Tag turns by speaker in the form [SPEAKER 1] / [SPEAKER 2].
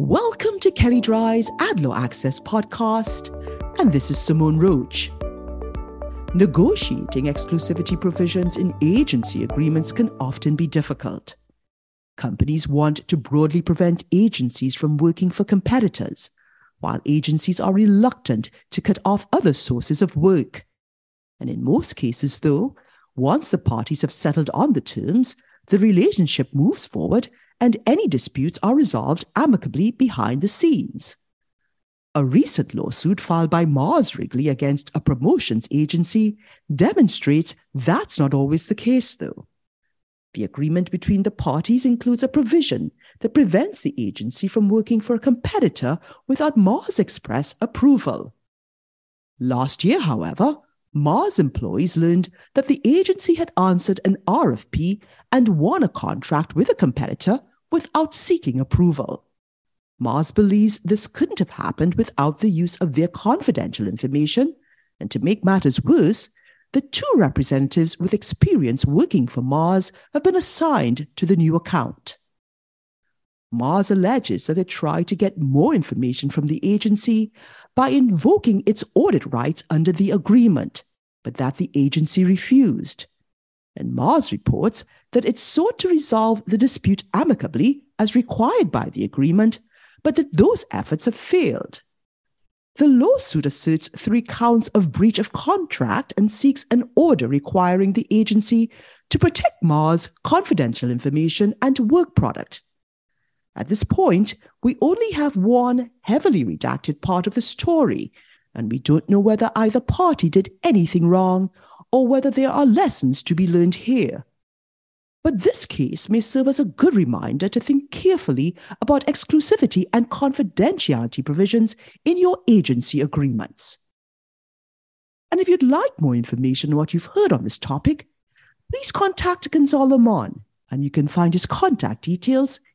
[SPEAKER 1] Welcome to Kelley Drye's AdLaw Access podcast, and this is Simone Roach. Negotiating exclusivity provisions in agency agreements can often be difficult. Companies want to broadly prevent agencies from working for competitors, while agencies are reluctant to cut off other sources of work. And in most cases, though, once the parties have settled on the terms, the relationship moves forward and any disputes are resolved amicably behind the scenes. A recent lawsuit filed by Mars Wrigley against a promotions agency demonstrates that's not always the case, though. The agreement between the parties includes a provision that prevents the agency from working for a competitor without Mars express approval. Last year, however, Mars employees learned that the agency had answered an RFP and won a contract with a competitor without seeking approval. Mars believes this couldn't have happened without the use of their confidential information, and to make matters worse, the two representatives with experience working for Mars have been assigned to the new account. Mars alleges that it tried to get more information from the agency by invoking its audit rights under the agreement, but that the agency refused. And Mars reports that it sought to resolve the dispute amicably as required by the agreement, but that those efforts have failed. The lawsuit asserts three counts of breach of contract and seeks an order requiring the agency to protect Mars' confidential information and work product. At this point, we only have one heavily redacted part of the story, and we don't know whether either party did anything wrong or whether there are lessons to be learned here. But this case may serve as a good reminder to think carefully about exclusivity and confidentiality provisions in your agency agreements. And if you'd like more information on what you've heard on this topic, please contact Gonzalo Mon, and you can find his contact details